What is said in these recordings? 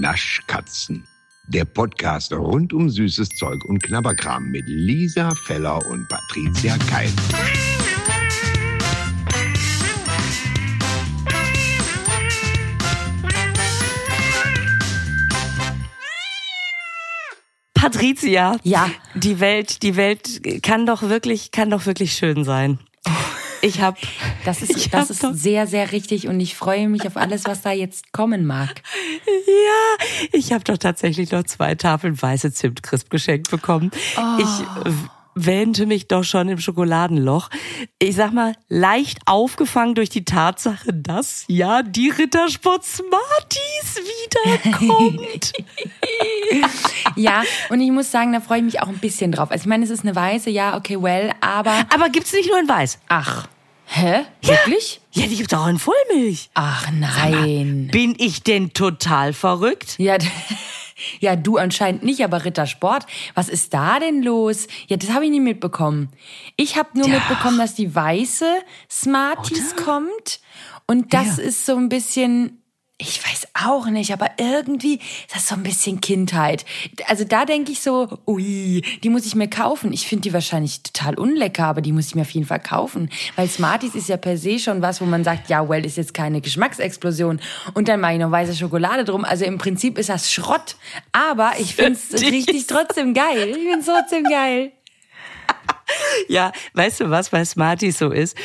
Naschkatzen. Der Podcast rund um süßes Zeug und Knabberkram mit Lisa Feller und Patricia Keil. Patricia. Ja. Die Welt, die Welt kann doch wirklich, kann doch wirklich schön sein. Ich habe, Das ist, Ich das ist sehr, sehr richtig und ich freue mich auf alles, was da jetzt kommen mag. ja, ich habe doch tatsächlich noch zwei Tafeln weiße Zimtcrisp geschenkt bekommen. Oh. Ich w- wähnte mich doch schon im Schokoladenloch. Ich sag mal, leicht aufgefangen durch die Tatsache, dass ja die Rittersport Smarties wiederkommt. Ja, und ich muss sagen, da freue ich mich auch ein bisschen drauf. Also ich meine, es ist eine weiße, ja, okay, well, aber Aber gibt's nicht nur in weiß? ach, hä? Wirklich? Ja, die gibt's auch in Vollmilch. Ach nein. Bin ich denn total verrückt? Ja, ja, du anscheinend nicht, aber Rittersport, was ist da denn los? Ja, das habe ich nie mitbekommen. Ich habe nur Ja. mitbekommen, dass die weiße Smarties kommt und das Ja. ist so ein bisschen ich weiß auch nicht, aber irgendwie ist das so ein bisschen Kindheit. Also da denke ich so, ui, die muss ich mir kaufen. Ich finde die wahrscheinlich total unlecker, aber die muss ich mir auf jeden Fall kaufen. Weil Smarties ist ja per se schon was, wo man sagt, ja, well, ist jetzt keine Geschmacksexplosion. Und dann mache ich noch weiße Schokolade drum. Also im Prinzip ist das Schrott. Aber ich finde es richtig trotzdem geil. Ich finde es trotzdem geil. Ja, weißt du was bei Smarties so ist?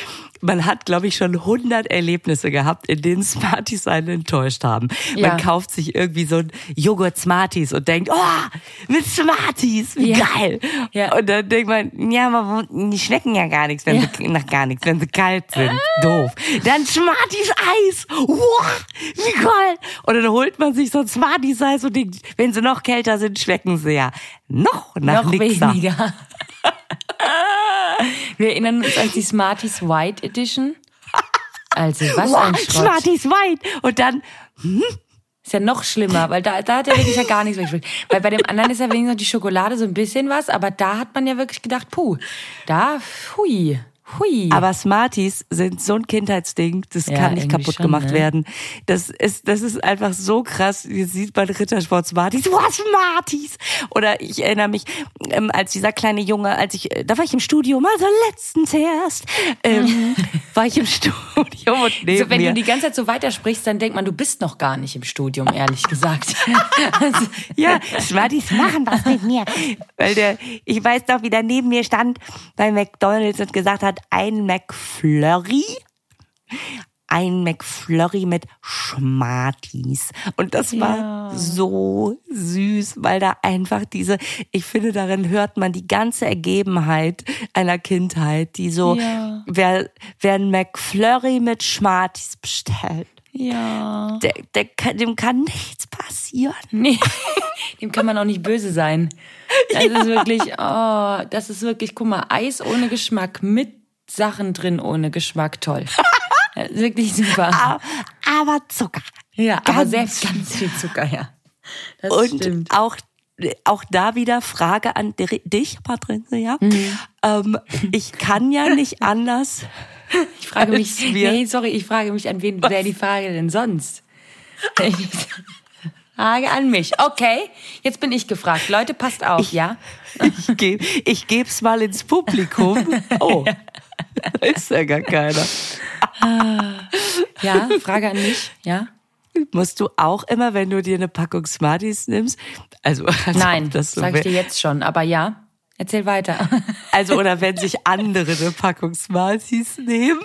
Man hat, glaube ich, schon 100 Erlebnisse gehabt, in denen Smarties einen enttäuscht haben. Ja. Man kauft sich irgendwie so ein Joghurt Smarties und denkt, oh, mit Smarties, wie Ja. geil. Ja. Und dann denkt man, ja, aber die schmecken ja gar nichts, wenn Ja. sie, nach gar nichts, wenn sie kalt sind. Doof. Dann Smarties Eis. Wow, wie geil. Und dann holt man sich so ein Smarties Eis und denkt, wenn sie noch kälter sind, schmecken sie ja noch nach Noch weniger. Wir erinnern uns an die Smarties White Edition. Also, was ein Wow, Schrott. Smarties White. Und dann, Ist ja noch schlimmer, weil da, da hat er wirklich ja gar nichts weggeschmeckt. Weil bei dem anderen ist ja wenigstens noch die Schokolade so ein bisschen was, aber da hat man ja wirklich gedacht, puh, da, hui, hui. Aber Smarties sind so ein Kindheitsding, das Ja, kann nicht kaputt schon, gemacht ne? werden. Das ist, das ist einfach so krass. Ihr sieht bei Rittersport Smarties, was Smarties? Oder ich erinnere mich, ähm, als dieser kleine Junge, als ich, äh, da war ich im Studium, also letztens erst, ähm, war ich im Studium und neben so, wenn mir. du die ganze Zeit so weitersprichst, dann denkt man, du bist noch gar nicht im Studium, ehrlich gesagt. Also, Ja, Smarties machen was mit mir. Weil der, ich weiß doch, wie der neben mir stand bei McDonalds und gesagt hat, ein McFlurry, ein McFlurry mit Schmarties. Und das war so süß, weil da einfach diese, ich finde, darin hört man die ganze Ergebenheit einer Kindheit, die so, Ja. wer, wer ein McFlurry mit Schmarties bestellt, ja. der, der kann, dem kann nichts passieren. Nee, dem kann man auch nicht böse sein. Das ist wirklich, oh, das ist wirklich, guck mal, Eis ohne Geschmack mit Sachen drin ohne Geschmack, toll. Ist wirklich super. Aber Zucker. Ja, aber Ganz selbst ganz viel Zucker, ja. Das Und stimmt. auch auch da wieder Frage an di- dich, Patricia. Mhm. Ähm, ich kann ja nicht anders. Ich frage mich, wir- nee, sorry, ich frage mich, an wen wäre die Frage denn sonst? Frage an mich. Okay, jetzt bin ich gefragt. Leute, passt auf, ja? Ich gebe ich geb's mal ins Publikum. Oh, da ist ja gar keiner. Ja, Frage an mich, ja? Musst du auch immer, wenn du dir eine Packung Smarties nimmst, also als Nein, das so sage ich dir jetzt schon, aber ja, erzähl weiter. Also, oder wenn sich andere eine Packung Smarties nehmen,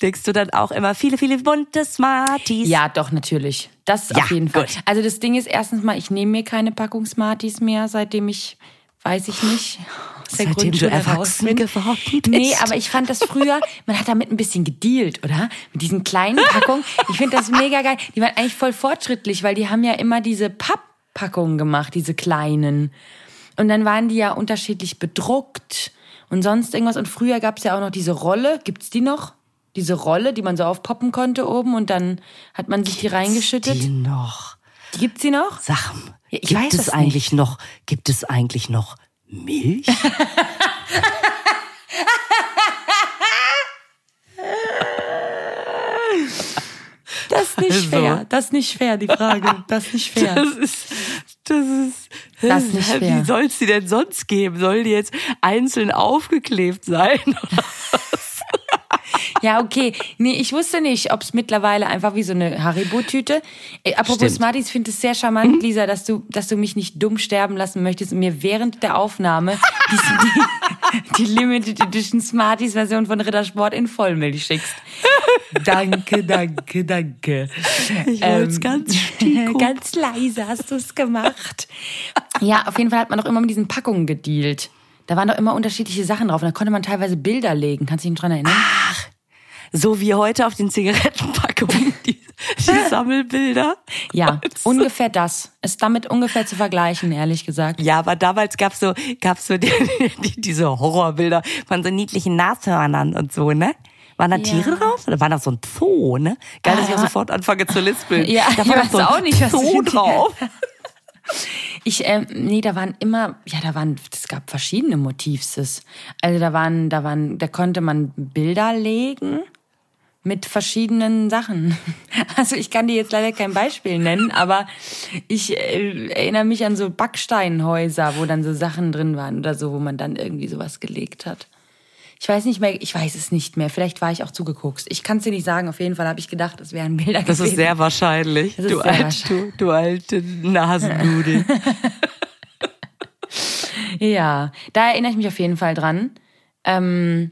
denkst du dann auch immer viele, viele bunte Smarties. Ja, doch, natürlich. Das Ja, auf jeden Fall. gut. Also das Ding ist erstens mal, ich nehme mir keine Packung Smarties mehr, seitdem ich, weiß ich nicht, der Seitdem du Grundschule raus erwachsen bin. geworden bist. Nee, aber ich fand das früher, man hat damit ein bisschen gedealt, oder? Mit diesen kleinen Packungen. Ich finde das mega geil. Die waren eigentlich voll fortschrittlich, weil die haben ja immer diese Papppackungen gemacht, diese kleinen. Und dann waren die ja unterschiedlich bedruckt und sonst irgendwas. Und früher gab es ja auch noch diese Rolle. Gibt's die noch? Diese Rolle, die man so aufpoppen konnte oben und dann hat man sich die reingeschüttet. Die noch. Gibt's die noch? Sag, Ja, ich gibt weiß es eigentlich nicht. noch, gibt es eigentlich noch Milch? Das ist nicht Also. fair. Das ist nicht fair, die Frage. Das ist nicht fair. Das ist, das ist, Das ist nicht fair. Wie soll es die denn sonst geben? Sollen die jetzt einzeln aufgeklebt sein? Ja, okay. Nee, ich wusste nicht, ob es mittlerweile einfach wie so eine Haribo-Tüte. Äh, apropos Stimmt. Smarties, ich finde es sehr charmant, Lisa, dass du, dass du mich nicht dumm sterben lassen möchtest und mir während der Aufnahme die, die, die Limited Edition Smarties Version von Rittersport in Vollmilch schickst. Danke, danke, danke. Ich wollt's ganz stieko. Ganz leise hast du es gemacht. Ja, auf jeden Fall hat man doch immer mit diesen Packungen gedealt. Da waren doch immer unterschiedliche Sachen drauf. Und da konnte man teilweise Bilder legen. Kannst du dich noch dran erinnern? So wie heute auf den Zigarettenpackungen, die, die Sammelbilder. Ja, Und- ungefähr das. Ist damit ungefähr zu vergleichen, ehrlich gesagt. Ja, aber damals gab's so, gab's so die, die, diese Horrorbilder von so niedlichen Nashörnern und so, ne? Waren da Ja. Tiere drauf? Oder war das so ein Zoo, ne? Geil, dass ich auch Ah. sofort anfange zu lispeln. Ja, da ich war weiß doch so ein auch nicht, was Zoo drauf. Ich, ähm, nee, da waren immer, ja, da waren, es gab verschiedene Motivses. Also da waren, da waren, da konnte man Bilder legen mit verschiedenen Sachen. Also ich kann dir jetzt leider kein Beispiel nennen, aber ich äh, erinnere mich an so Backsteinhäuser, wo dann so Sachen drin waren oder so, wo man dann irgendwie sowas gelegt hat. Ich weiß nicht mehr, ich weiß es nicht mehr. Vielleicht war ich auch zugeguckt. Ich kann es dir nicht sagen. Auf jeden Fall habe ich gedacht, das wären Bilder Das gewesen. ist sehr wahrscheinlich. Das ist du, sehr alt, du, du alte Nasennudel. Ja, da erinnere ich mich auf jeden Fall dran. Ähm,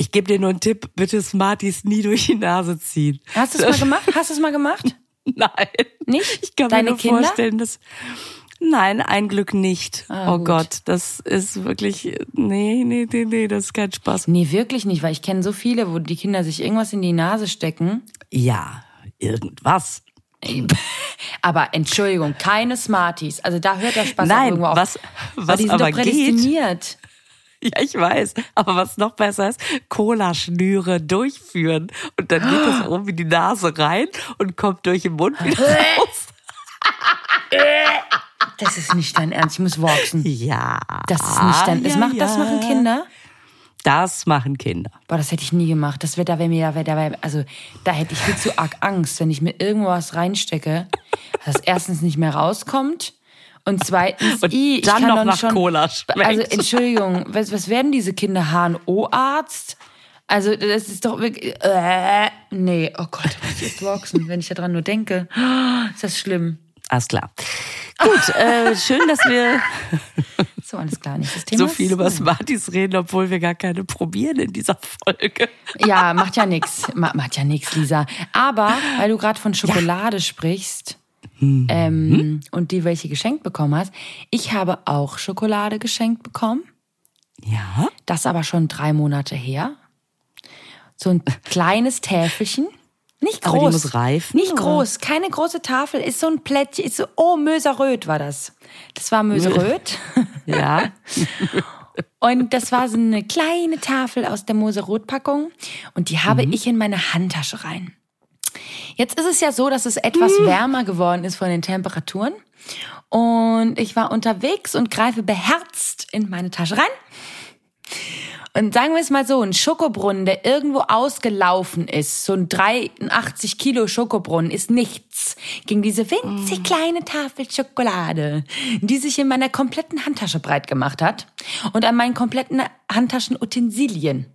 Ich gebe dir nur einen Tipp, bitte Smarties nie durch die Nase ziehen. hast du es mal gemacht? Hast du es mal gemacht? Nein. Nicht? Ich kann Deine mir nur Kinder? vorstellen, dass. Nein, ein Glück nicht. Ah, oh gut. Gott, das ist wirklich. Nee, nee, nee, nee, das ist kein Spaß. Nee, wirklich nicht, weil ich kenne so viele, wo die Kinder sich irgendwas in die Nase stecken. Ja, irgendwas. Aber Entschuldigung, keine Smarties. Also da hört der Spaß Nein, irgendwo auf. was, was die sind aber doch geht. Ja, ich weiß. Aber was noch besser ist, Cola-Schnüre durchführen. Und dann geht das oben in die Nase rein und kommt durch den Mund wieder raus. Das ist nicht dein Ernst. Ich muss walksen. Ja. Das ist nicht dein. Das, ja, macht, das ja. machen Kinder. Das machen Kinder. Boah, das hätte ich nie gemacht. Das wäre da, wäre mir, da wäre, da wär, also da hätte ich viel zu arg Angst, wenn ich mir irgendwas reinstecke, dass erstens nicht mehr rauskommt und zweitens, Und ich dann kann noch nach schon, Cola schmeckt. Also Entschuldigung, was, was werden diese Kinder? HNO-Arzt? Also das ist doch wirklich, äh, nee, oh Gott, muss ich jetzt boxen, wenn ich daran nur denke. Ist das schlimm. Alles klar. Gut, äh, schön, dass wir So, alles klar, nächstes Thema. so viel über Smarties reden, obwohl wir gar keine probieren in dieser Folge. Ja, macht ja. Ma macht ja nix, Lisa. Aber weil du gerade von Schokolade sprichst ähm, und die welche geschenkt bekommen hast, ich habe auch Schokolade geschenkt bekommen. Ja? Das aber schon drei Monate her. So ein kleines Täfelchen. Nicht groß. Aber die muss reifen, Nicht oder? groß. Keine große Tafel. Ist so ein Plättchen. Ist so, oh, Möserröt war das. Das war Möseröt. Ja. Und das war so eine kleine Tafel aus der Moserot-Packung und die habe Mhm. ich in meine Handtasche rein. Jetzt ist es ja so, dass es etwas Mhm. wärmer geworden ist von den Temperaturen. Und ich war unterwegs und greife beherzt in meine Tasche rein. Und sagen wir es mal so, ein Schokobrunnen, der irgendwo ausgelaufen ist, so ein 83 Kilo Schokobrunnen, ist nichts gegen diese winzig kleine Tafel Schokolade, die sich in meiner kompletten Handtasche breit gemacht hat und an meinen kompletten Handtaschenutensilien.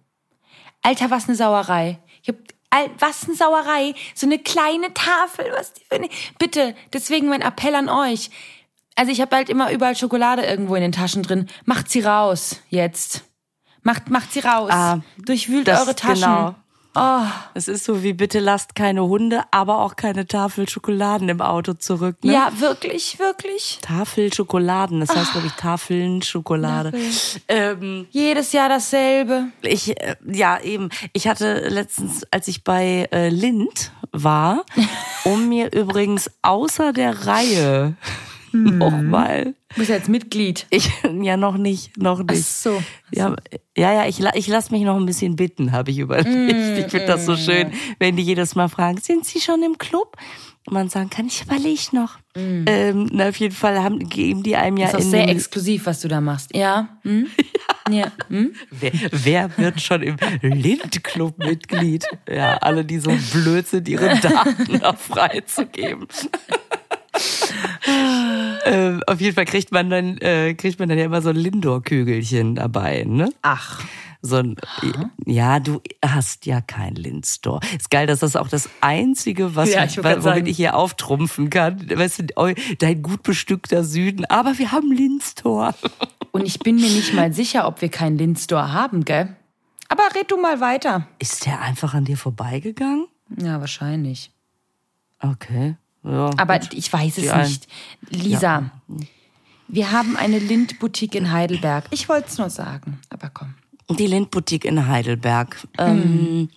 Alter, was eine Sauerei. Ich hab, Al- was eine Sauerei. So eine kleine Tafel. Was die für eine, bitte, deswegen mein Appell an euch. Also ich habe halt immer überall Schokolade irgendwo in den Taschen drin. Macht sie raus jetzt. Macht, macht sie raus. Ah, Durchwühlt eure Taschen. genau. Oh, Es ist so wie bitte lasst keine Hunde, aber auch keine Tafel Schokoladen im Auto zurück. Ne? ja, wirklich, wirklich. Tafel Schokoladen, das heißt, glaube ich, Tafeln Schokolade. Ähm, Jedes Jahr dasselbe. ich, äh, ja, eben. Ich hatte letztens, als ich bei äh, Lind war, um mir übrigens außer der Reihe nochmal. Du bist jetzt Mitglied. Ich, ja, noch nicht, noch nicht. Ach so. Ja, ja, ja, ich, ich lasse mich noch ein bisschen bitten, habe ich überlegt. ich finde das so schön, wenn die jedes Mal fragen, sind Sie schon im Club? Und man sagen kann, ich überlege noch. Ähm, na, auf jeden Fall haben, geben die einem ja Ist auch sehr exklusiv, was du da machst. Ja? Hm? Ja. Hm? Wer, wer wird schon im Lind-Club Mitglied? Ja, alle, die so blöd sind, ihre Daten da freizugeben. ähm, auf jeden Fall kriegt man dann, äh, kriegt man dann ja immer so ein Lindor-Kügelchen dabei, ne? Ach. So ein, ja, du hast ja kein Lindstore. Ist geil, dass das auch das einzige, was, Ja, ich womit sagen. ich hier auftrumpfen kann. Weißt du, dein gut bestückter Süden. Aber wir haben Lindstore. Und ich bin mir nicht mal sicher, ob wir keinen Lindstore haben, gell? Aber red du mal weiter. Ist der einfach an dir vorbeigegangen? Ja, wahrscheinlich. Okay. Ja, Aber gut. ich weiß es Die einen- nicht. Lisa, wir haben eine Lind-Boutique in Heidelberg. Ich wollte es nur sagen, aber komm. Die Lindboutique in Heidelberg ähm,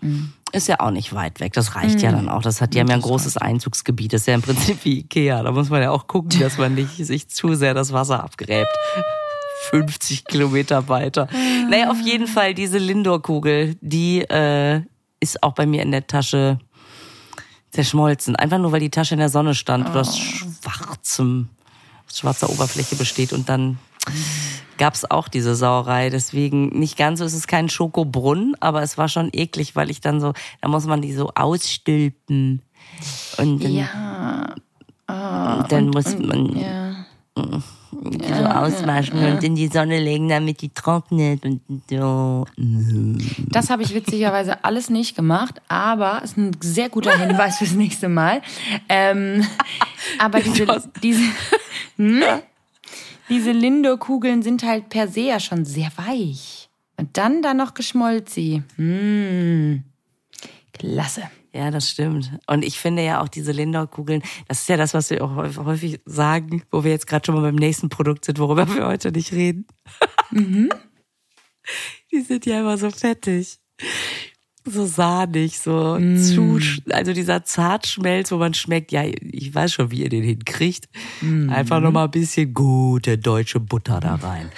ist ja auch nicht weit weg. Das reicht ja dann auch. Das hat die haben ja ein großes Einzugsgebiet. Das ist ja im Prinzip wie Ikea. Da muss man ja auch gucken, dass man nicht sich zu sehr das Wasser abgräbt. 50 Kilometer weiter. Naja, auf jeden Fall diese Lindor-Kugel, die äh, ist auch bei mir in der Tasche zerschmolzen. Einfach nur, weil die Tasche in der Sonne stand, was schwarzem, aus schwarzer Oberfläche besteht und dann gab's auch diese Sauerei. Deswegen nicht ganz so, es ist kein Schokobrunnen, aber es war schon eklig, weil ich dann so, da muss man die so ausstülpen. Und dann, Ja, und dann muss man ja. Die so auswaschen und in die Sonne legen, damit die trocknet und so. Das habe ich witzigerweise alles nicht gemacht, aber ist ein sehr guter Hinweis fürs nächste Mal. Ähm, aber diese, diese, hm? diese Lindo-Kugeln sind halt per se ja schon sehr weich. Und dann da noch geschmolzi. Hm. Klasse. Ja, das stimmt. Und ich finde ja auch diese Lindor-Kugeln, das ist ja das, was wir auch häufig- sagen, wo wir jetzt gerade schon mal beim nächsten Produkt sind, worüber wir heute nicht reden. Die sind ja immer so fettig. So sahnig, so zu, also dieser Zartschmelz, wo man schmeckt, ja, ich weiß schon, wie ihr den hinkriegt. Einfach noch mal ein bisschen gute deutsche Butter da rein.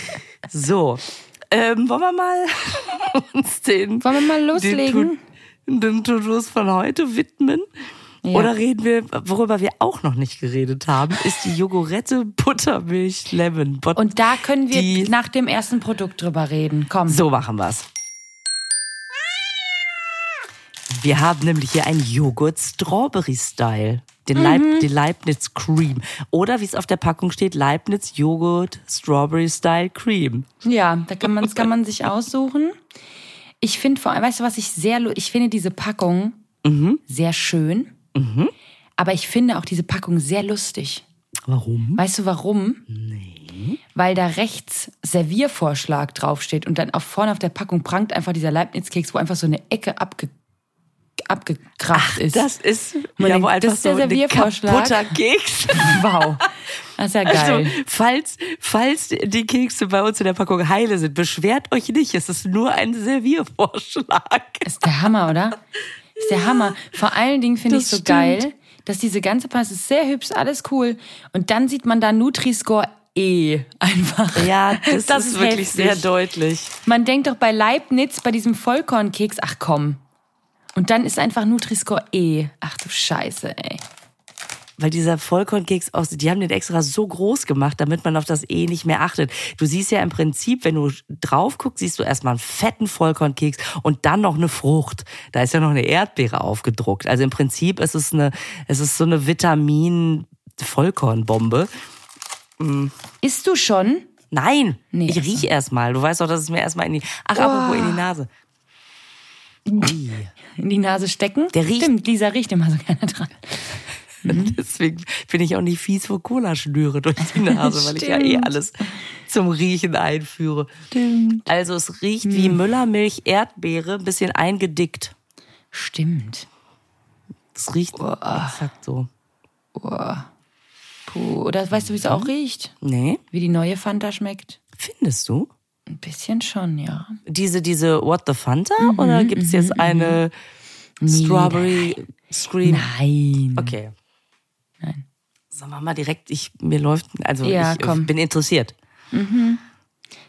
so, ähm, wollen wir mal uns den Wollen wir mal loslegen? den, den To-Dos von heute widmen? Ja. Oder reden wir, worüber wir auch noch nicht geredet haben, ist die Jogurette Buttermilch Lemon. Bot Und da können wir nach dem ersten Produkt drüber reden. Komm. so machen wir's. Wir haben nämlich hier einen Joghurt Strawberry Style. Den, Leib, den Leibniz Cream. Oder wie es auf der Packung steht, Leibniz Joghurt Strawberry Style Cream. Ja, da kann man, das kann man sich aussuchen. Ich finde vor allem, weißt du, was ich sehr, ich finde diese Packung sehr schön. Aber ich finde auch diese Packung sehr lustig. Warum? Weißt du warum? Nee. Weil da rechts Serviervorschlag draufsteht und dann auf vorne auf der Packung prangt einfach dieser Leibniz-Keks, wo einfach so eine Ecke abge, abgekracht ist. Das ist, ja, denkt, wo einfach das ist der ein Serviervorschlag. kaputter Keks. wow. Das ist ja geil. Also, falls, falls die Kekse bei uns in der Packung heile sind, beschwert euch nicht. Es ist nur ein Serviervorschlag. Ist der Hammer, oder? Ist der Hammer. Vor allen Dingen finde ich so stimmt. geil, dass diese ganze Pass ist sehr hübsch, alles cool. Und dann sieht man da Nutri-Score E einfach. Ja, das, Das ist, ist wirklich sehr deutlich. Man denkt doch bei Leibniz, bei diesem Vollkornkeks, ach komm. Und dann ist einfach Nutri-Score E. Ach du Scheiße, ey. Weil dieser Vollkornkeks aus, die haben den extra so groß gemacht, damit man auf das E nicht mehr achtet. Du siehst ja im Prinzip, wenn du drauf guckst, siehst du erstmal einen fetten Vollkornkeks und dann noch eine Frucht. Da ist ja noch eine Erdbeere aufgedruckt. Also im Prinzip ist es eine, es ist so eine Vitamin-Vollkornbombe. Isst du schon? Nein, Nee, ich riech erstmal. Du weißt doch, dass es mir erstmal in die, ach, apropos in die Nase. Ui. In die Nase stecken? Der riecht- Stimmt, Lisa riecht immer so gerne dran. Deswegen bin ich auch nicht fies vor Cola-Schnüre durch die Nase, weil ich ja eh alles zum Riechen einführe. Stimmt. Also es riecht Hm. wie Müllermilch, Erdbeere, ein bisschen eingedickt. Stimmt. Es riecht exakt so. Puh, oder weißt du, wie es auch riecht? Nee, Wie die neue Fanta schmeckt? findest du? Ein bisschen schon, ja. Diese, diese What the Fanta? Mhm, oder gibt's jetzt eine Strawberry Scream? Nein. Okay. Nein. Sagen wir mal direkt, ich, mir läuft, also Ja, ich komm. bin interessiert.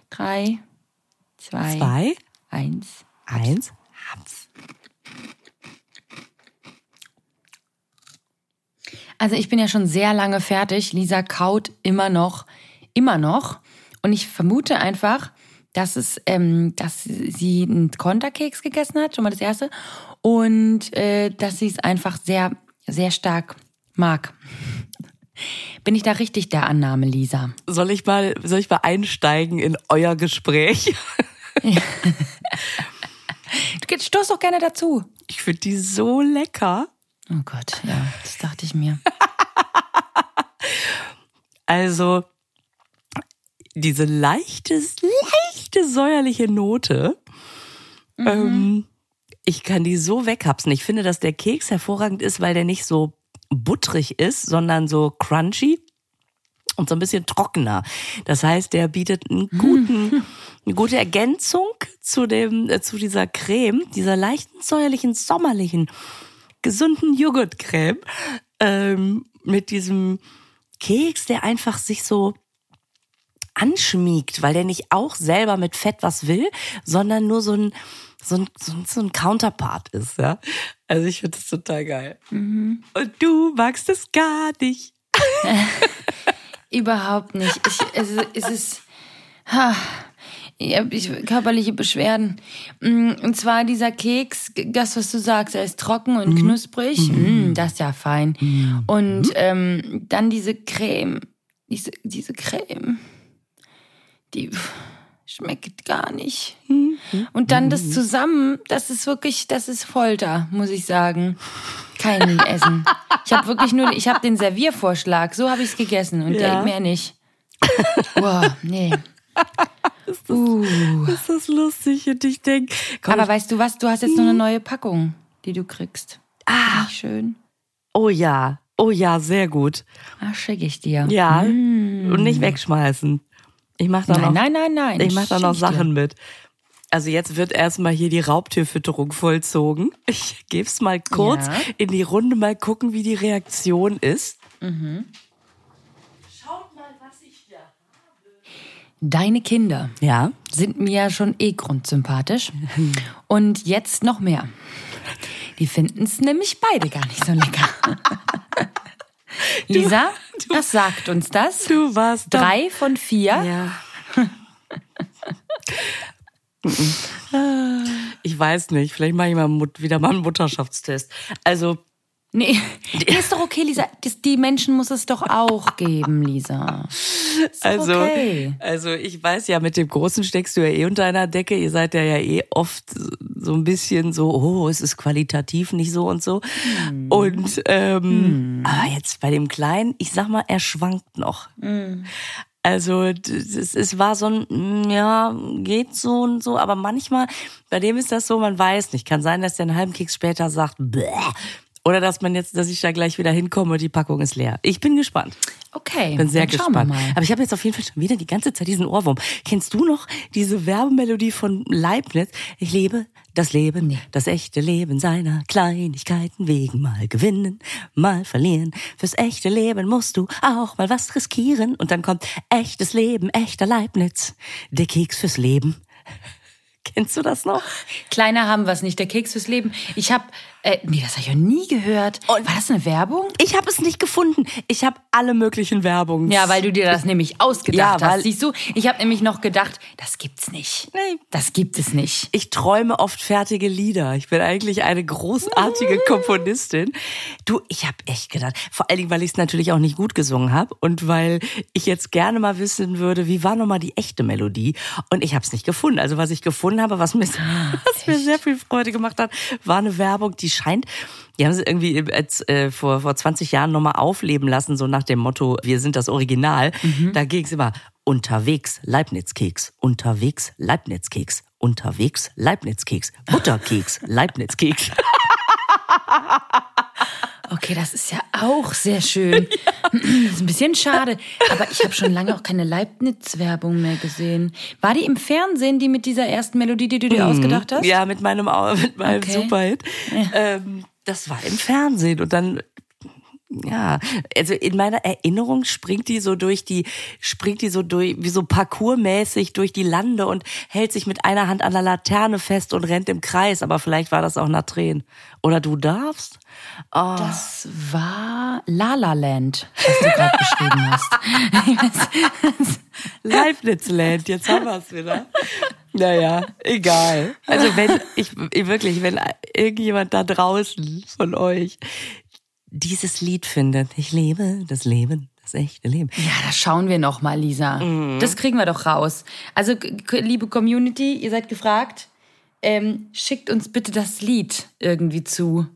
Drei, zwei, Zwei, eins. eins, hab's. Also ich bin ja schon sehr lange fertig. Lisa kaut immer noch, immer noch. Und ich vermute einfach, dass es, ähm, dass sie einen Konterkeks gegessen hat, schon mal das erste, und äh, dass sie es einfach sehr, sehr stark mag. Bin ich da richtig der Annahme, Lisa? Soll ich mal, soll ich mal einsteigen in euer Gespräch? du stoß doch gerne dazu. Ich finde die so lecker. Oh Gott, ja, das dachte ich mir. also, diese leichte, leichte säuerliche Note, mhm. ähm, ich kann die so weghapsen. Ich finde, dass der Keks hervorragend ist, weil der nicht so butterig ist, sondern so crunchy und so ein bisschen trockener. Das heißt, der bietet einen guten, eine gute Ergänzung zu dem, äh, zu dieser Creme, dieser leichten, säuerlichen, sommerlichen, gesunden Joghurtcreme, ähm, mit diesem Keks, der einfach sich so anschmiegt, weil der nicht auch selber mit Fett was will, sondern nur so ein, so ein, so so ein Counterpart ist, ja. Also ich finde das total geil. Mhm. Und du magst es gar nicht. Überhaupt nicht. Ich, es, es ist, ha, ich habe körperliche Beschwerden. Mm, und zwar dieser Keks, das, was du sagst, er ist trocken und mhm. knusprig. Mhm. Das ist ja fein. Mhm. Und ähm, dann diese Creme, diese, diese Creme, die schmeckt gar nicht. Mhm. Und dann das zusammen, das ist wirklich, das ist Folter, muss ich sagen. Kein Essen. Ich habe wirklich nur, ich habe den Serviervorschlag, so habe ich es gegessen und ja. mehr nicht. Boah, nee. Ist das, uh. ist das lustig und ich denke. Aber weißt du was, du hast jetzt noch eine neue Packung, die du kriegst. Ah. Schön. Oh ja, oh ja, sehr gut. Ach, schicke ich dir. Ja, mm. und nicht wegschmeißen. Ich mache da nein, noch, nein, nein, nein. Ich mache da noch Sachen mit. Also jetzt wird erstmal hier die Raubtierfütterung vollzogen. Ich gebe es mal kurz ja. in die Runde, mal gucken, wie die Reaktion ist. Mhm. Schaut mal, was ich hier habe. Deine Kinder ja. sind mir ja schon eh grundsympathisch. Und jetzt noch mehr. Die finden es nämlich beide gar nicht so lecker. Lisa, du, was sagt uns das? Du warst drei von vier. Ja. ich weiß nicht, vielleicht mache ich mal wieder mal einen Mutterschaftstest. Also Nee, nee, ist doch okay, Lisa. Die Menschen muss es doch auch geben, Lisa. also, okay. also ich weiß ja, mit dem Großen steckst du ja eh unter einer Decke. Ihr seid ja, ja eh oft so ein bisschen so, oh, es ist qualitativ nicht so und so. Hm. Und ähm, hm. aber jetzt bei dem Kleinen, ich sag mal, er schwankt noch. Hm. Also es, es war so ein, ja, geht so und so, aber manchmal, bei dem ist das so, man weiß nicht. Kann sein, dass der einen halben Keks später sagt, Bäh, oder dass man jetzt, dass ich da gleich wieder hinkomme und die Packung ist leer. Ich bin gespannt. Okay. Bin sehr gespannt. Aber ich habe jetzt auf jeden Fall schon wieder die ganze Zeit diesen Ohrwurm. Kennst du noch diese Werbemelodie von Leibniz? Ich lebe das Leben, nee. das echte Leben seiner Kleinigkeiten wegen. Mal gewinnen, mal verlieren. Fürs echte Leben musst du auch mal was riskieren. Und dann kommt echtes Leben, echter Leibniz. Der Keks fürs Leben. Kennst du das noch? Kleiner haben wir es nicht, der Keks fürs Leben. Ich habe, äh, nee, das habe ich ja nie gehört. Und War das eine Werbung? Ich habe es nicht gefunden. Ich habe alle möglichen Werbungen. Ja, weil du dir das nämlich ausgedacht ja, hast. Siehst du, ich habe nämlich noch gedacht, das gibt's nicht. Nee. Das gibt es nicht. Ich träume oft fertige Lieder. Ich bin eigentlich eine großartige Komponistin. Du, ich habe echt gedacht, vor allen Dingen, weil ich es natürlich auch nicht gut gesungen habe und weil ich jetzt gerne mal wissen würde, wie war nochmal die echte Melodie? Und ich habe es nicht gefunden. Also was ich gefunden habe, was mir, was mir sehr viel Freude gemacht hat, war eine Werbung, die scheint, die haben sie irgendwie jetzt, äh, vor, vor 20 Jahren nochmal aufleben lassen, so nach dem Motto, wir sind das Original. Mhm. Da ging es immer, unterwegs Leibniz-Keks, unterwegs Leibniz-Keks, unterwegs Leibniz-Keks, Butterkeks, Leibniz-Keks. Okay, das ist ja auch sehr schön. Ja. Das ist ein bisschen schade. Aber ich habe schon lange auch keine Leibniz-Werbung mehr gesehen. War die im Fernsehen, die mit dieser ersten Melodie, die du dir mhm. ausgedacht hast? Ja, mit meinem, mit meinem okay. Superhit. Ja. Ähm, das war im Fernsehen. Und dann ja, also in meiner Erinnerung springt die so durch die, springt die so durch, wie so parkourmäßig durch die Lande und hält sich mit einer Hand an der Laterne fest und rennt im Kreis. Aber vielleicht war das auch nach Tränen. Oder du darfst? Oh. Das war La La Land, was du gerade beschrieben hast. Leibnizland, jetzt haben wir es wieder. Naja, egal. Also wenn ich wirklich, wenn irgendjemand da draußen von euch dieses Lied findet, ich lebe das Leben, das echte Leben. Ja, das schauen wir noch mal, Lisa. Mhm. Das kriegen wir doch raus. Also liebe Community, ihr seid gefragt, ähm, schickt uns bitte das Lied irgendwie zu.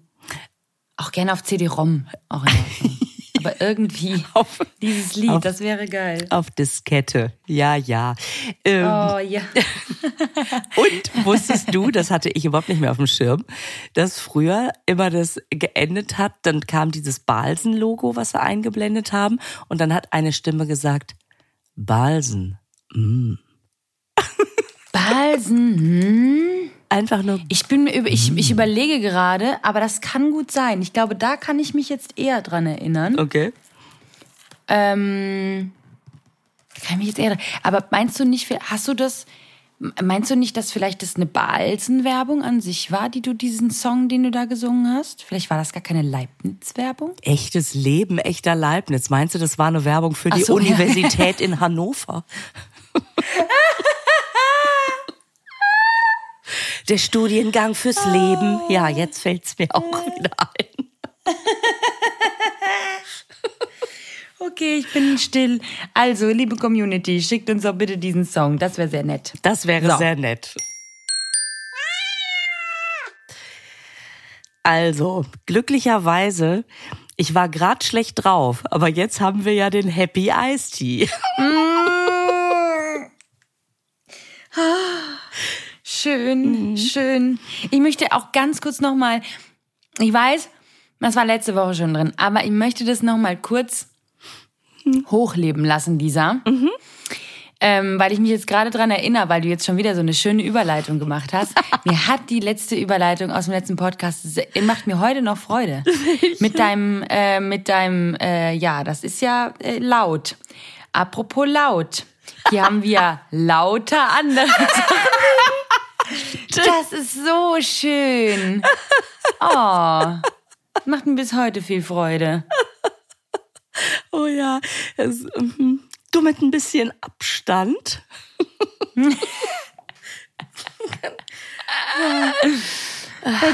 Auch gerne auf CD-ROM. Auch in. Aber irgendwie auf, dieses Lied, auf, das wäre geil. Auf Diskette. Ja, ja. Ähm, oh, ja. und wusstest du, das hatte ich überhaupt nicht mehr auf dem Schirm, dass früher immer das geendet hat, dann kam dieses Balsen-Logo, was sie eingeblendet haben, und dann hat eine Stimme gesagt, Balsen. Mm. Balsen, hm? Einfach nur. Ich bin mir ich, ich überlege gerade, aber das kann gut sein. Ich glaube, da kann ich mich jetzt eher dran erinnern. Okay. Ähm, kann ich mich jetzt eher. Aber meinst du nicht, hast du das? Meinst du nicht, dass vielleicht das eine Balzen-Werbung an sich war, die du diesen Song, den du da gesungen hast? Vielleicht war das gar keine Leibniz-Werbung? Echtes Leben, echter Leibniz. Meinst du, das war eine Werbung für die so, Universität ja. in Hannover? der Studiengang fürs Leben. Ja, jetzt fällt's mir auch wieder ein. Okay, ich bin still. Also, liebe Community, schickt uns doch bitte diesen Song. Das wäre sehr nett. Das wäre so. sehr nett. Also, glücklicherweise, ich war gerade schlecht drauf, aber jetzt haben wir ja den Happy Ice Tea. Schön, mhm. schön. Ich möchte auch ganz kurz nochmal, ich weiß, das war letzte Woche schon drin, aber ich möchte das nochmal kurz mhm. hochleben lassen, Lisa. Mhm. Ähm, weil ich mich jetzt gerade dran erinnere, weil du jetzt schon wieder so eine schöne Überleitung gemacht hast. mir hat die letzte Überleitung aus dem letzten Podcast macht mir heute noch Freude. mit deinem, äh, mit deinem, äh, ja, das ist ja äh, laut. Apropos laut. Hier haben wir lauter andere Das ist so schön. Oh, macht mir bis heute viel Freude. Oh ja, es, um, du mit ein bisschen Abstand.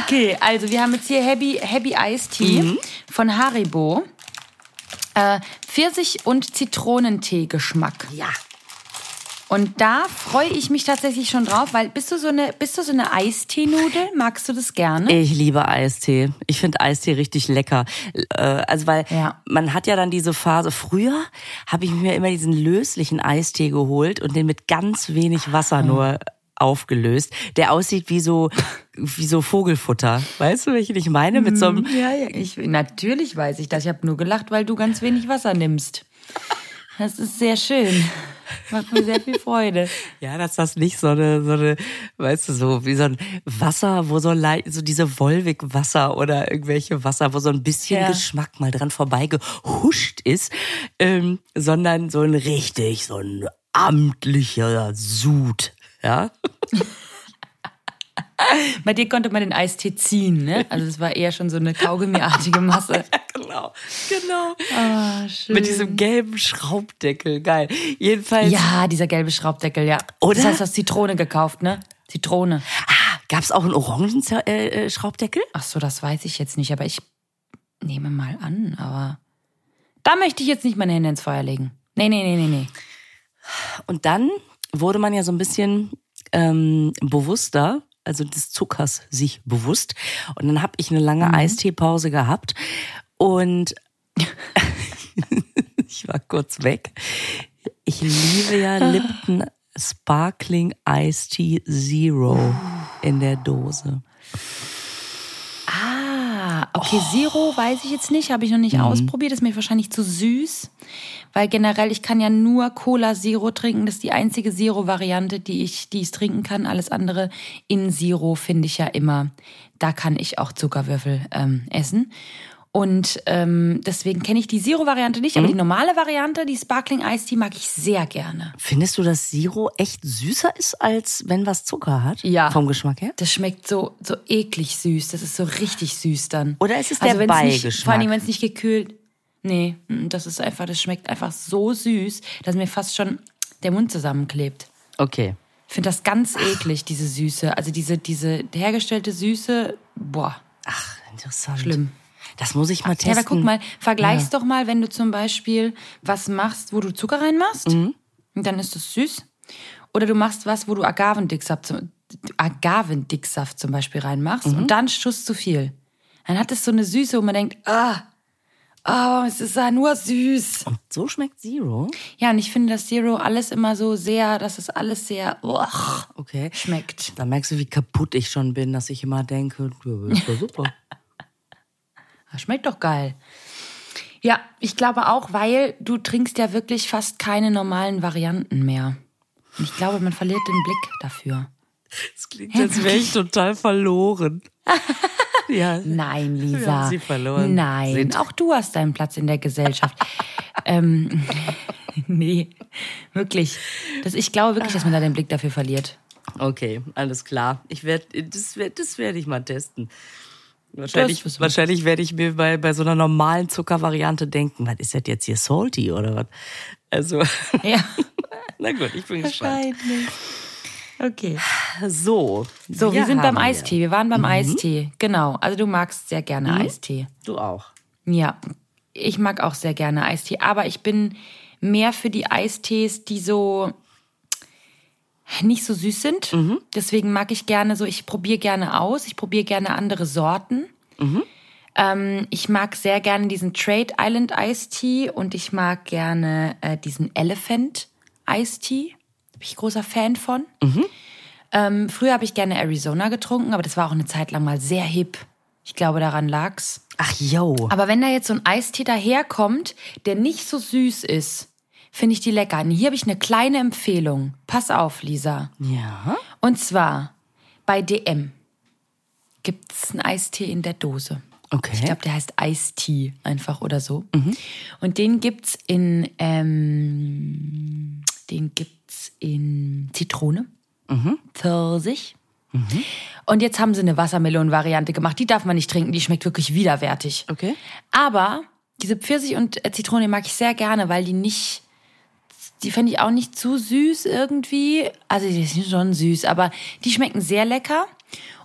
okay, also wir haben jetzt hier Happy, Happy Ice Tea mhm. von Haribo. Äh, Pfirsich- und Zitronentee-Geschmack. Ja. Und da freue ich mich tatsächlich schon drauf, weil bist du so eine, bist du so eine Eisteenudel? Magst du das gerne? Ich liebe Eistee. Ich finde Eistee richtig lecker. Äh, also weil ja. man hat ja dann diese Phase. Früher habe ich mir immer diesen löslichen Eistee geholt und den mit ganz wenig Wasser ah. nur aufgelöst, der aussieht wie so wie so Vogelfutter. Weißt du, welchen ich meine? Mit so einem mhm. ja, ja, ich, natürlich weiß ich das. Ich habe nur gelacht, weil du ganz wenig Wasser nimmst. Das ist sehr schön. Macht mir sehr viel Freude. ja, dass das nicht so eine, so eine, weißt du, so wie so ein Wasser, wo so, so diese Wolwig-Wasser oder irgendwelche Wasser, wo so ein bisschen ja. Geschmack mal dran vorbeigehuscht ist, ähm, sondern so ein richtig, so ein amtlicher Sud, ja. Bei dir konnte man den Eistee ziehen, ne? Also es war eher schon so eine kaugummiartige Masse. ja, genau, genau. Ah, schön. Mit diesem gelben Schraubdeckel, geil. Jedenfalls. Ja, dieser gelbe Schraubdeckel, ja. Oder? Das heißt, du hast Zitrone gekauft, ne? Zitrone. Ah, gab's auch einen orangen äh, äh, Schraubdeckel? Ach so, das weiß ich jetzt nicht, aber ich nehme mal an, aber da möchte ich jetzt nicht meine Hände ins Feuer legen. Nee, nee, nee, nee, nee. Und dann wurde man ja so ein bisschen ähm, bewusster, also des Zuckers sich bewusst. Und dann habe ich eine lange mhm. Eisteepause gehabt und ich war kurz weg. Ich liebe ja Lipton Sparkling Iced Tea Zero in der Dose. Okay, oh. Zero weiß ich jetzt nicht, habe ich noch nicht mhm. ausprobiert, ist mir wahrscheinlich zu süß weil generell ich kann ja nur Cola Zero trinken. Das ist die einzige Zero-Variante, die ich, die ich trinken kann. Alles andere in Zero finde ich ja immer. Da kann ich auch Zuckerwürfel ähm, essen. Und ähm, deswegen kenne ich die Zero-Variante nicht, aber mhm. die normale Variante, die Sparkling Ice Tea, mag ich sehr gerne. Findest du, dass Zero echt süßer ist, als wenn was Zucker hat? Ja. Vom Geschmack her? Das schmeckt so, so eklig süß. Das ist so richtig süß dann. Oder ist es der also Beigeschmack? Nicht, vor allem, wenn es nicht gekühlt Nee, mm, das ist einfach, das schmeckt einfach so süß, dass mir fast schon der Mund zusammenklebt. Okay. Ich finde das ganz eklig, diese Süße. Also diese, diese hergestellte Süße, boah. Ach, interessant. Schlimm. Das muss ich mal testen. Ja, aber guck mal, vergleich's ja. doch mal, wenn du zum Beispiel was machst, wo du Zucker reinmachst, mhm. und dann ist das süß. Oder du machst was, wo du Agavendicksaft, Agavendicksaft zum Beispiel reinmachst mhm. und dann Schuss zu viel. Dann hat es so eine Süße, wo man denkt, ah, oh, es ist ja nur süß. Und so schmeckt Zero? Ja, und ich finde, dass Zero alles immer so sehr, dass es alles sehr oh, okay. schmeckt. Da merkst du, wie kaputt ich schon bin, dass ich immer denke, das ist ja super. das schmeckt doch geil. Ja, ich glaube auch, weil du trinkst ja wirklich fast keine normalen Varianten mehr. Und ich glaube, man verliert den Blick dafür. Das klingt, als wäre ich total verloren. Ja. Nein, Lisa. Sie verloren. Nein, Sind. auch du hast deinen Platz in der Gesellschaft. ähm, nee, wirklich. Das, ich glaube wirklich, dass man da den Blick dafür verliert. Okay, alles klar. Ich werde, das, das werde ich mal testen. Wahrscheinlich, wahrscheinlich werde ich mir bei, bei so einer normalen Zuckervariante denken, was ist das jetzt hier salty oder was? Also. Ja. Na gut, ich bin gespannt. Okay. So. So, wir, wir sind beim wir. Eistee. Wir waren beim mhm. Eistee. Genau. Also du magst sehr gerne mhm. Eistee. Du auch. Ja. Ich mag auch sehr gerne Eistee. Aber ich bin mehr für die Eistees, die so nicht so süß sind. Mhm. Deswegen mag ich gerne so, ich probiere gerne aus. Ich probiere gerne andere Sorten. Mhm. Ähm, ich mag sehr gerne diesen Trade Island Iced Tea und ich mag gerne äh, diesen Elephant Iced Tea. Bin ich großer Fan von. Mhm. Ähm, früher habe ich gerne Arizona getrunken, aber das war auch eine Zeit lang mal sehr hip. Ich glaube, daran lag's. Ach yo. Aber wenn da jetzt so ein Eistee daherkommt, der nicht so süß ist, finde ich die lecker. Und hier habe ich eine kleine Empfehlung. Pass auf, Lisa. Ja. Und zwar bei DM gibt es einen Eistee in der Dose. Okay. Ich glaube, der heißt Eistee einfach oder so. Mhm. Und den gibt's in, ähm, den in Zitrone, mhm. Pfirsich. Mhm. Und jetzt haben sie eine Wassermelonen-Variante gemacht. Die darf man nicht trinken, die schmeckt wirklich widerwärtig. Okay. Aber diese Pfirsich und äh, Zitrone mag ich sehr gerne, weil die nicht, die finde ich auch nicht zu süß irgendwie. Also die sind schon süß, aber die schmecken sehr lecker.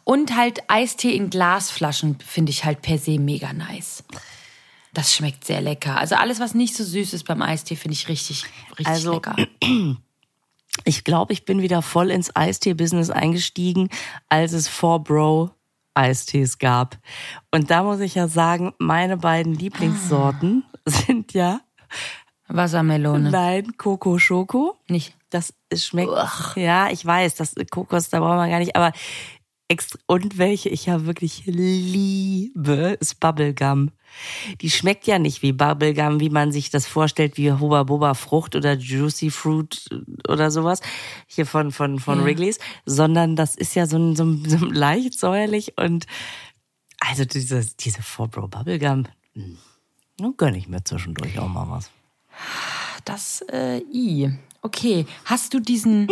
Und halt Eistee in Glasflaschen finde ich halt per se mega nice. Das schmeckt sehr lecker. Also alles, was nicht so süß ist beim Eistee, finde ich richtig, richtig also, lecker. Ich glaube, ich bin wieder voll ins Eistee-Business eingestiegen, als es Four Bro Eistees gab. Und da muss ich ja sagen, meine beiden Lieblingssorten ah. sind ja Wassermelone. Nein, Coco Schoko. Nicht. Das schmeckt. Uch. Ja, ich weiß, das Kokos, da brauchen wir gar nicht. Aber und welche ich ja wirklich liebe, ist Bubblegum. Die schmeckt ja nicht wie Bubblegum, wie man sich das vorstellt, wie Hubba Bubba Frucht oder Juicy Fruit oder sowas, hier von, von, von ja. Wrigley's, sondern das ist ja so ein, so ein, so ein leicht säuerlich und also diese, diese Four Bro Bubblegum, hm, nun gönne ich mir zwischendurch auch mal was. Das, äh, i. Okay. Hast du diesen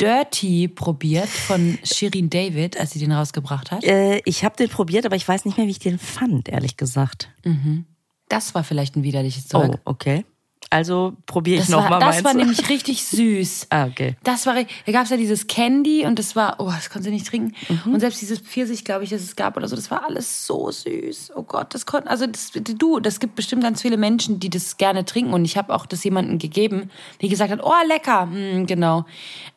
Dirty probiert von Shirin David, als sie den rausgebracht hat? Äh, ich habe den probiert, aber ich weiß nicht mehr, wie ich den fand, ehrlich gesagt. Mhm. Das war vielleicht ein widerliches Zeug. Oh, okay. Also probiere ich nochmal Das war, das war nämlich richtig süß. ah, okay. Das war, da gab es ja dieses Candy und das war, oh, das konnte sie nicht trinken. Mhm. Und selbst dieses Pfirsich, glaube ich, das es gab oder so, das war alles so süß. Oh Gott, das konnten, also das, du, das gibt bestimmt ganz viele Menschen, die das gerne trinken und ich habe auch das jemandem gegeben, die gesagt hat, oh, lecker, hm, genau.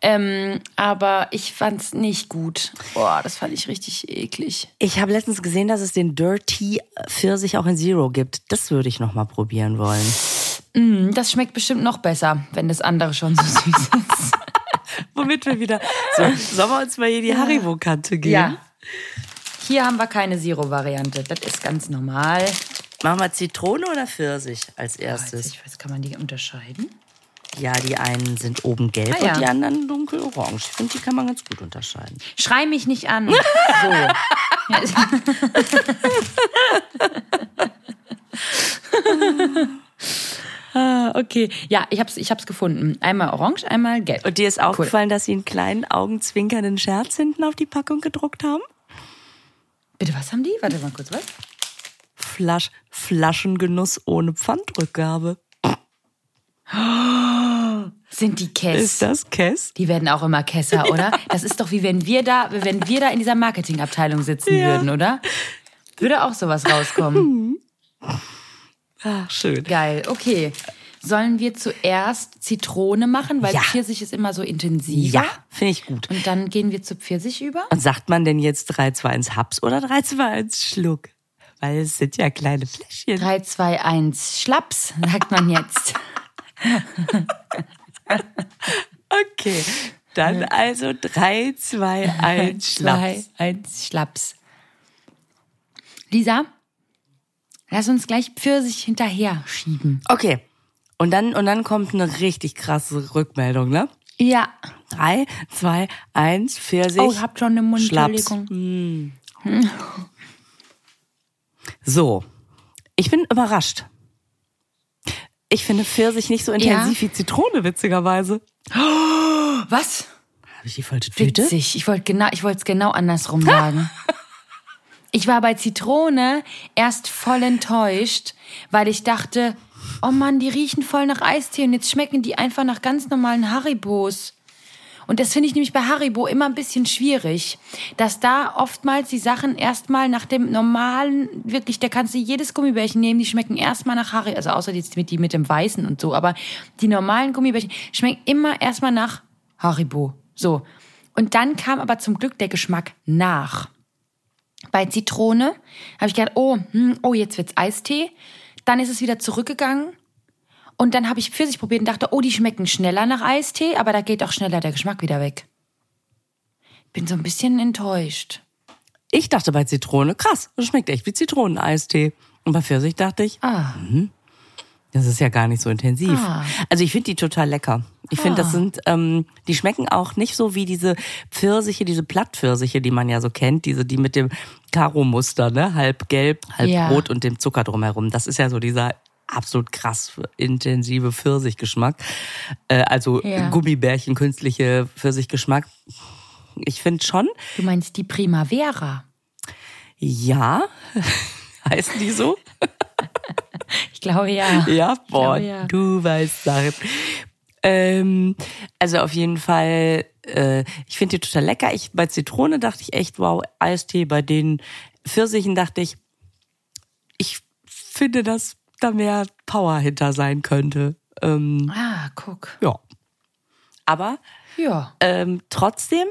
Ähm, aber ich fand's nicht gut. Boah, das fand ich richtig eklig. Ich habe letztens gesehen, dass es den Dirty Pfirsich auch in Zero gibt. Das würde ich nochmal probieren wollen. Mm, das schmeckt bestimmt noch besser, wenn das andere schon so süß ist. Womit wir wieder. So, sollen wir uns mal hier die Haribo-Kante geben? Ja. Hier haben wir keine Zero-Variante. Das ist ganz normal. Machen wir Zitrone oder Pfirsich als erstes? Ich weiß, kann man die unterscheiden? Ja, die einen sind oben gelb ah, ja. und die anderen dunkelorange. Ich finde, die kann man ganz gut unterscheiden. Schrei mich nicht an. so. Ah, okay. Ja, ich hab's, ich hab's gefunden. Einmal orange, einmal gelb. Und dir ist aufgefallen, cool. dass sie einen kleinen augenzwinkernden Scherz hinten auf die Packung gedruckt haben? Bitte, was haben die? Warte mal kurz, was? Flasch Flaschengenuss ohne Pfandrückgabe. Sind die Kess? Ist das Kess? Die werden auch immer Kesser, oder? Das ist doch wie wenn wir da, wenn wir da in dieser Marketingabteilung sitzen Ja. würden, oder? Würde auch sowas rauskommen. Ach, schön. Geil, okay. Sollen wir zuerst Zitrone machen, weil Ja. Pfirsich ist immer so intensiv. Ja, finde ich gut. Und dann gehen wir zu Pfirsich über? Und sagt man denn jetzt 3, 2, 1 Haps oder 3, 2, 1 Schluck? Weil es sind ja kleine Fläschchen. 3, 2, 1, Schlaps, sagt man jetzt. Okay. Dann also 3, 2, 1 Schnaps. 2, 1, Schlaps. Lisa, lass uns gleich Pfirsich hinterher schieben. Okay. Und dann, und dann kommt eine richtig krasse Rückmeldung, ne? Ja. 3, 2, 1, Pfirsich. Oh, ich hab schon im Mund, Schlaps. Entschuldigung. So. Ich bin überrascht. Ich finde Pfirsich nicht so intensiv wie Zitrone, witzigerweise. Was? Habe ich die falsche Tüte? Witzig. Ich wollte genau, ich wollte es genau andersrum sagen. ich war bei Zitrone erst voll enttäuscht, weil ich dachte, oh Mann, die riechen voll nach Eistee und jetzt schmecken die einfach nach ganz normalen Haribos. Und das finde ich nämlich bei Haribo immer ein bisschen schwierig, dass da oftmals die Sachen erstmal nach dem normalen, wirklich, da kannst du jedes Gummibärchen nehmen, die schmecken erstmal nach Haribo, also außer jetzt mit, die mit dem Weißen und so, aber die normalen Gummibärchen schmecken immer erstmal nach Haribo. So. Und dann kam aber zum Glück der Geschmack nach. Bei Zitrone habe ich gedacht, oh, hm, oh, jetzt wird's Eistee. Dann ist es wieder zurückgegangen. Und dann habe ich Pfirsich probiert und dachte, oh, die schmecken schneller nach Eistee, aber da geht auch schneller der Geschmack wieder weg. Bin so ein bisschen enttäuscht. Ich dachte bei Zitrone, krass, das schmeckt echt wie Zitroneneistee. Und bei Pfirsich dachte ich, Ah, das ist ja gar nicht so intensiv. Ah. Also ich finde die total lecker. Ich finde, das Ah. sind, ähm, die schmecken auch nicht so wie diese Pfirsiche, diese Plattpfirsiche, die man ja so kennt, diese, die mit dem Karo-Muster, ne? Halb gelb, halb Ja. rot und dem Zucker drumherum. Das ist ja so dieser absolut krass intensive Pfirsichgeschmack. Äh, also Ja. Gummibärchen, künstliche Pfirsichgeschmack. Ich finde schon, du meinst die Primavera. ja, heißen die so? Ich glaube ja. Ja, boah, glaube, ja. du weißt Sachen. Ähm, also auf jeden Fall, äh, ich finde die total lecker. Ich, bei Zitrone dachte ich echt, wow, Eistee. Bei den Pfirsichen dachte ich, ich finde, dass da mehr Power hinter sein könnte. Ähm, Ah, guck. ja. Aber Ja. ähm, trotzdem,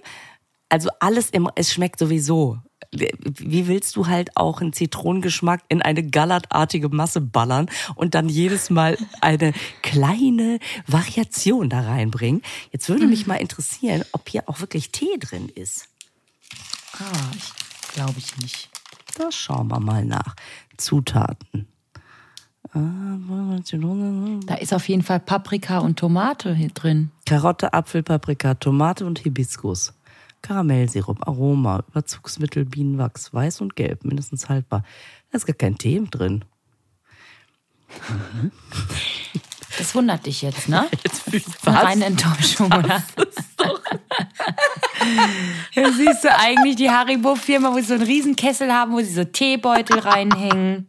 also alles im, es schmeckt sowieso. Wie willst du halt auch einen Zitronengeschmack in eine gallertartige Masse ballern und dann jedes Mal eine kleine Variation da reinbringen? Jetzt würde mich mal interessieren, ob hier auch wirklich Tee drin ist. Ah, ich glaube ich nicht. Da schauen wir mal nach. Zutaten. Da ist auf jeden Fall Paprika und Tomate drin. Karotte, Apfel, Paprika, Tomate und Hibiskus. Karamellsirup, Aroma, Überzugsmittel, Bienenwachs, weiß und gelb, mindestens haltbar. Da ist gar kein Tee drin. Das wundert dich jetzt, ne? Jetzt fühl ich Eine reine Enttäuschung, oder? Ja, siehst du eigentlich die Haribo-Firma, wo sie so einen riesen Kessel haben, wo sie so Teebeutel reinhängen.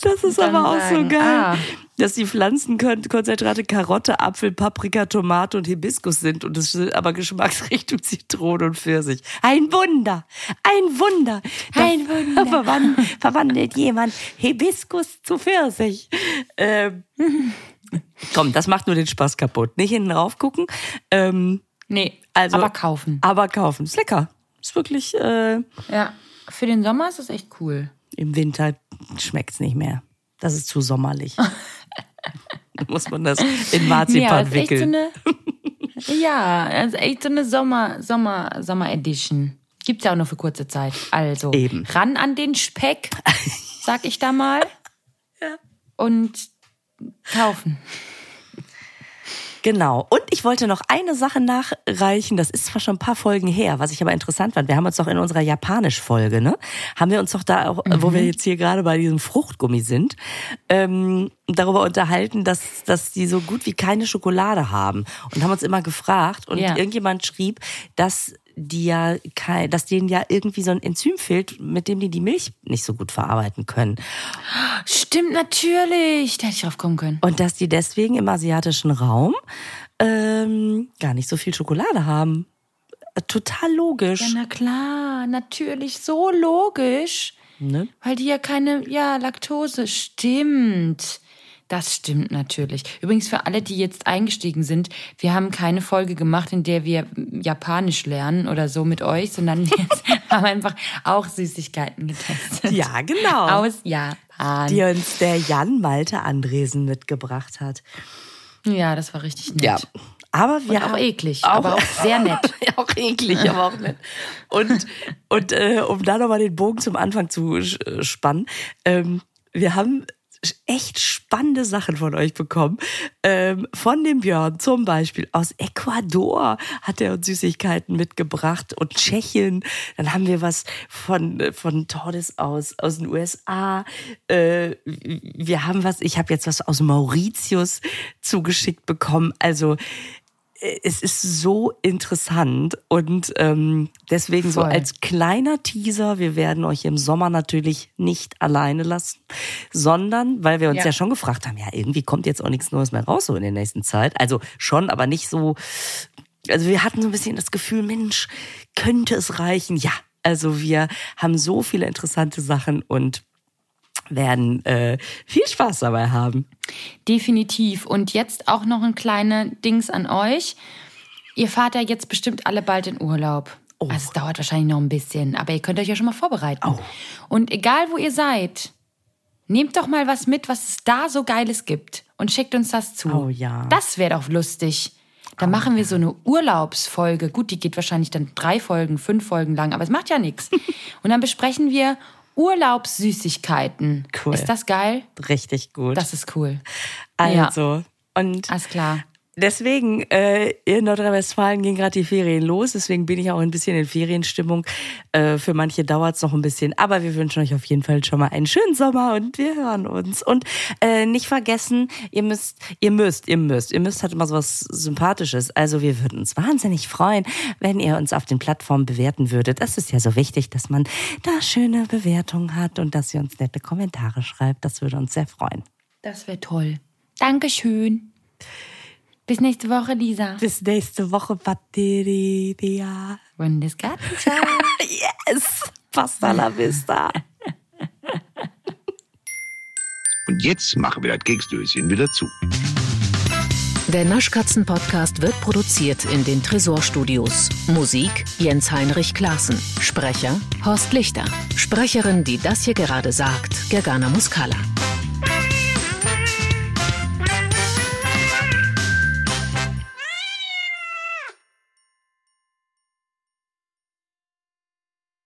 Das ist aber auch so sagen, geil. ah. Dass die Pflanzenkonzentrate Karotte, Apfel, Paprika, Tomate und Hibiskus sind und es ist aber Geschmacksrichtung Zitrone und Pfirsich. Ein Wunder! Ein Wunder! Ein Wunder. Verwandelt, verwandelt jemand Hibiskus zu Pfirsich. Ähm, komm, das macht nur den Spaß kaputt. Nicht hinten rauf gucken. Ähm, Nee, Also- aber kaufen. aber kaufen. Ist lecker. Ist wirklich, äh, Ja, für den Sommer ist das echt cool. im Winter schmeckt's nicht mehr. Das ist zu sommerlich. Muss man das in Marzipan ja, echt so wickeln. eine, ja, das ist echt so eine Sommer, Sommer, Sommer Edition. Gibt's ja auch nur für kurze Zeit. Also, Eben. ran an den Speck, sag ich da mal. Und kaufen. Genau. Und ich wollte noch eine Sache nachreichen. Das ist zwar schon ein paar Folgen her, was ich aber interessant fand. Wir haben uns doch in unserer Japanisch-Folge, ne? Haben wir uns doch da auch, wo wir jetzt hier gerade bei diesem Fruchtgummi sind, ähm, darüber unterhalten, dass, dass die so gut wie keine Schokolade haben. Und haben uns immer gefragt. Und Ja. irgendjemand schrieb, dass die ja, dass denen ja irgendwie so ein Enzym fehlt, mit dem die die Milch nicht so gut verarbeiten können. Stimmt natürlich, da hätte ich drauf kommen können. Und dass die deswegen im asiatischen Raum ähm, gar nicht so viel Schokolade haben. Total logisch. Ja, na klar, natürlich, so logisch. Ne? Weil die ja keine, ja, Laktose, stimmt. Das stimmt natürlich. Übrigens für alle, die jetzt eingestiegen sind, wir haben keine Folge gemacht, in der wir Japanisch lernen oder so mit euch, sondern jetzt haben einfach auch Süßigkeiten getestet. Ja, genau. Aus Japan. Die uns der Jan Malte Andresen mitgebracht hat. Ja, das war richtig nett. Ja. Aber wir und auch eklig, auch, aber auch sehr nett. ja, auch eklig, aber auch nett. Und, und äh, um da nochmal den Bogen zum Anfang zu spannen, ähm, wir haben echt spannende Sachen von euch bekommen. Ähm, von dem Björn zum Beispiel aus Ecuador hat er uns Süßigkeiten mitgebracht und Tschechien. Dann haben wir was von, von Tordes aus, aus den USA. Äh, wir haben was, ich habe jetzt was aus Mauritius zugeschickt bekommen. Also es ist so interessant und ähm, deswegen Voll. so als kleiner Teaser, wir werden euch im Sommer natürlich nicht alleine lassen, sondern, weil wir uns ja, ja schon gefragt haben, ja, irgendwie kommt jetzt auch nichts Neues mehr raus so in der nächsten Zeit. Also schon, aber nicht so, also wir hatten so ein bisschen das Gefühl, Mensch, könnte es reichen? Ja, also wir haben so viele interessante Sachen und werden äh, viel Spaß dabei haben. Definitiv. Und jetzt auch noch ein kleiner Dings an euch. Ihr fahrt ja jetzt bestimmt alle bald in Urlaub. Oh. Also es dauert wahrscheinlich noch ein bisschen, aber ihr könnt euch ja schon mal vorbereiten. Oh. Und egal wo ihr seid, nehmt doch mal was mit, was es da so Geiles gibt und schickt uns das zu. Oh ja. Das wäre doch lustig. Dann oh, machen wir so eine Urlaubsfolge. Gut, die geht wahrscheinlich dann drei Folgen, fünf Folgen lang, aber es macht ja nichts. Und dann besprechen wir Urlaubssüßigkeiten. Cool. Ist das geil? Richtig gut. Das ist cool. Also, ja. und alles klar. Deswegen, äh, in Nordrhein-Westfalen gehen gerade die Ferien los, deswegen bin ich auch ein bisschen in Ferienstimmung. Äh, für manche dauert es noch ein bisschen, aber wir wünschen euch auf jeden Fall schon mal einen schönen Sommer und wir hören uns. Und äh, nicht vergessen, ihr müsst, ihr müsst, ihr müsst, ihr müsst hat immer so was Sympathisches. Also wir würden uns wahnsinnig freuen, wenn ihr uns auf den Plattformen bewerten würdet. Das ist ja so wichtig, dass man da schöne Bewertungen hat und dass ihr uns nette Kommentare schreibt. Das würde uns sehr freuen. Das wäre toll. Dankeschön. Bis nächste Woche, Lisa. Bis nächste Woche, Patricia. Bundesgarten, yes! Pasta la vista. Und jetzt machen wir das Keksdöschen wieder zu. Der Naschkatzen-Podcast wird produziert in den Tresorstudios. Musik Jens Heinrich Klaassen. Sprecher Horst Lichter. Sprecherin, die das hier gerade sagt, Gergana Muscala.